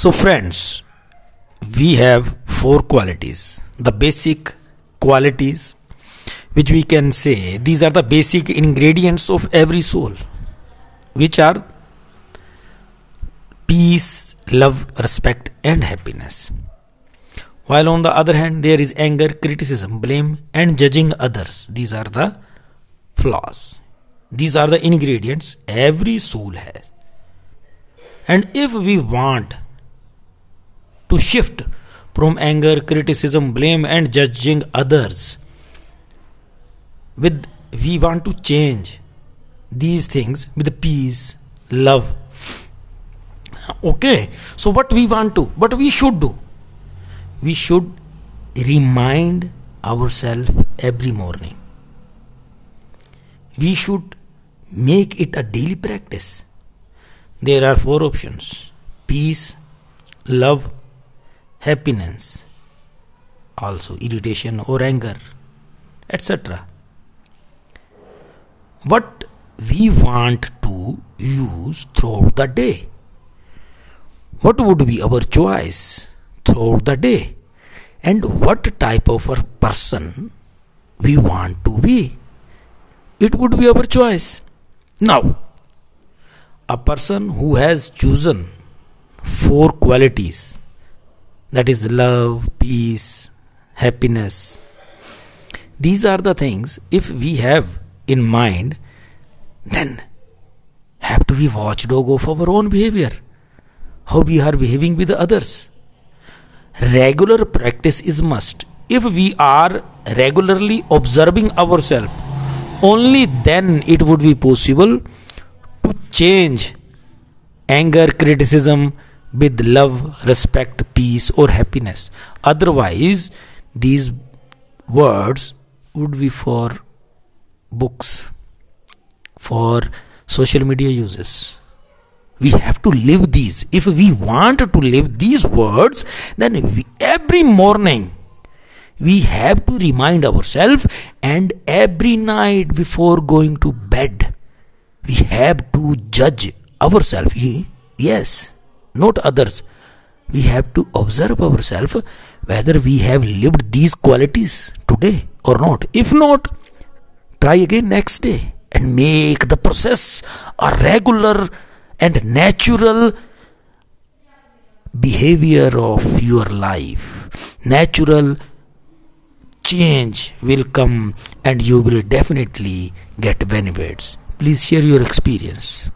So, friends, we have four qualities the basic qualities which we can say these are the basic ingredients of every soul, which are peace, love, respect, and happiness. While on the other hand, there is anger, criticism, blame, and judging others. These are the flaws. These are the ingredients every soul has. And if we want to shift from anger, criticism, blame, and judging others, with we want to change these things with peace, love. Okay, so what we want to, what we should do, we should remind ourselves every morning. We should make it a daily practice. There are four options peace, love, happiness, also irritation or anger, etc. What we want to use throughout the day. What would be our choice throughout the day? And what type of a person we want to be? It would be our choice. Now, a person who has chosen four qualities that is love, peace, happiness. These are the things if we have in mind, then have to be watchdog of our own behavior, how we are behaving with others. Regular practice is must. If we are regularly observing ourselves, only then it would be possible to change anger, criticism, with love, respect, peace, or happiness. Otherwise, these words would be for books, for social media uses. We have to live these. If we want to live these words, then we, every morning we have to remind ourselves, and every night before going to bed, we have to judge ourselves. Yes not others. We have to observe ourselves whether we have lived these qualities today or not. If not, try again next day and make the process a regular and natural behavior of your life. Natural change will come and you will definitely get benefits. Please share your experience.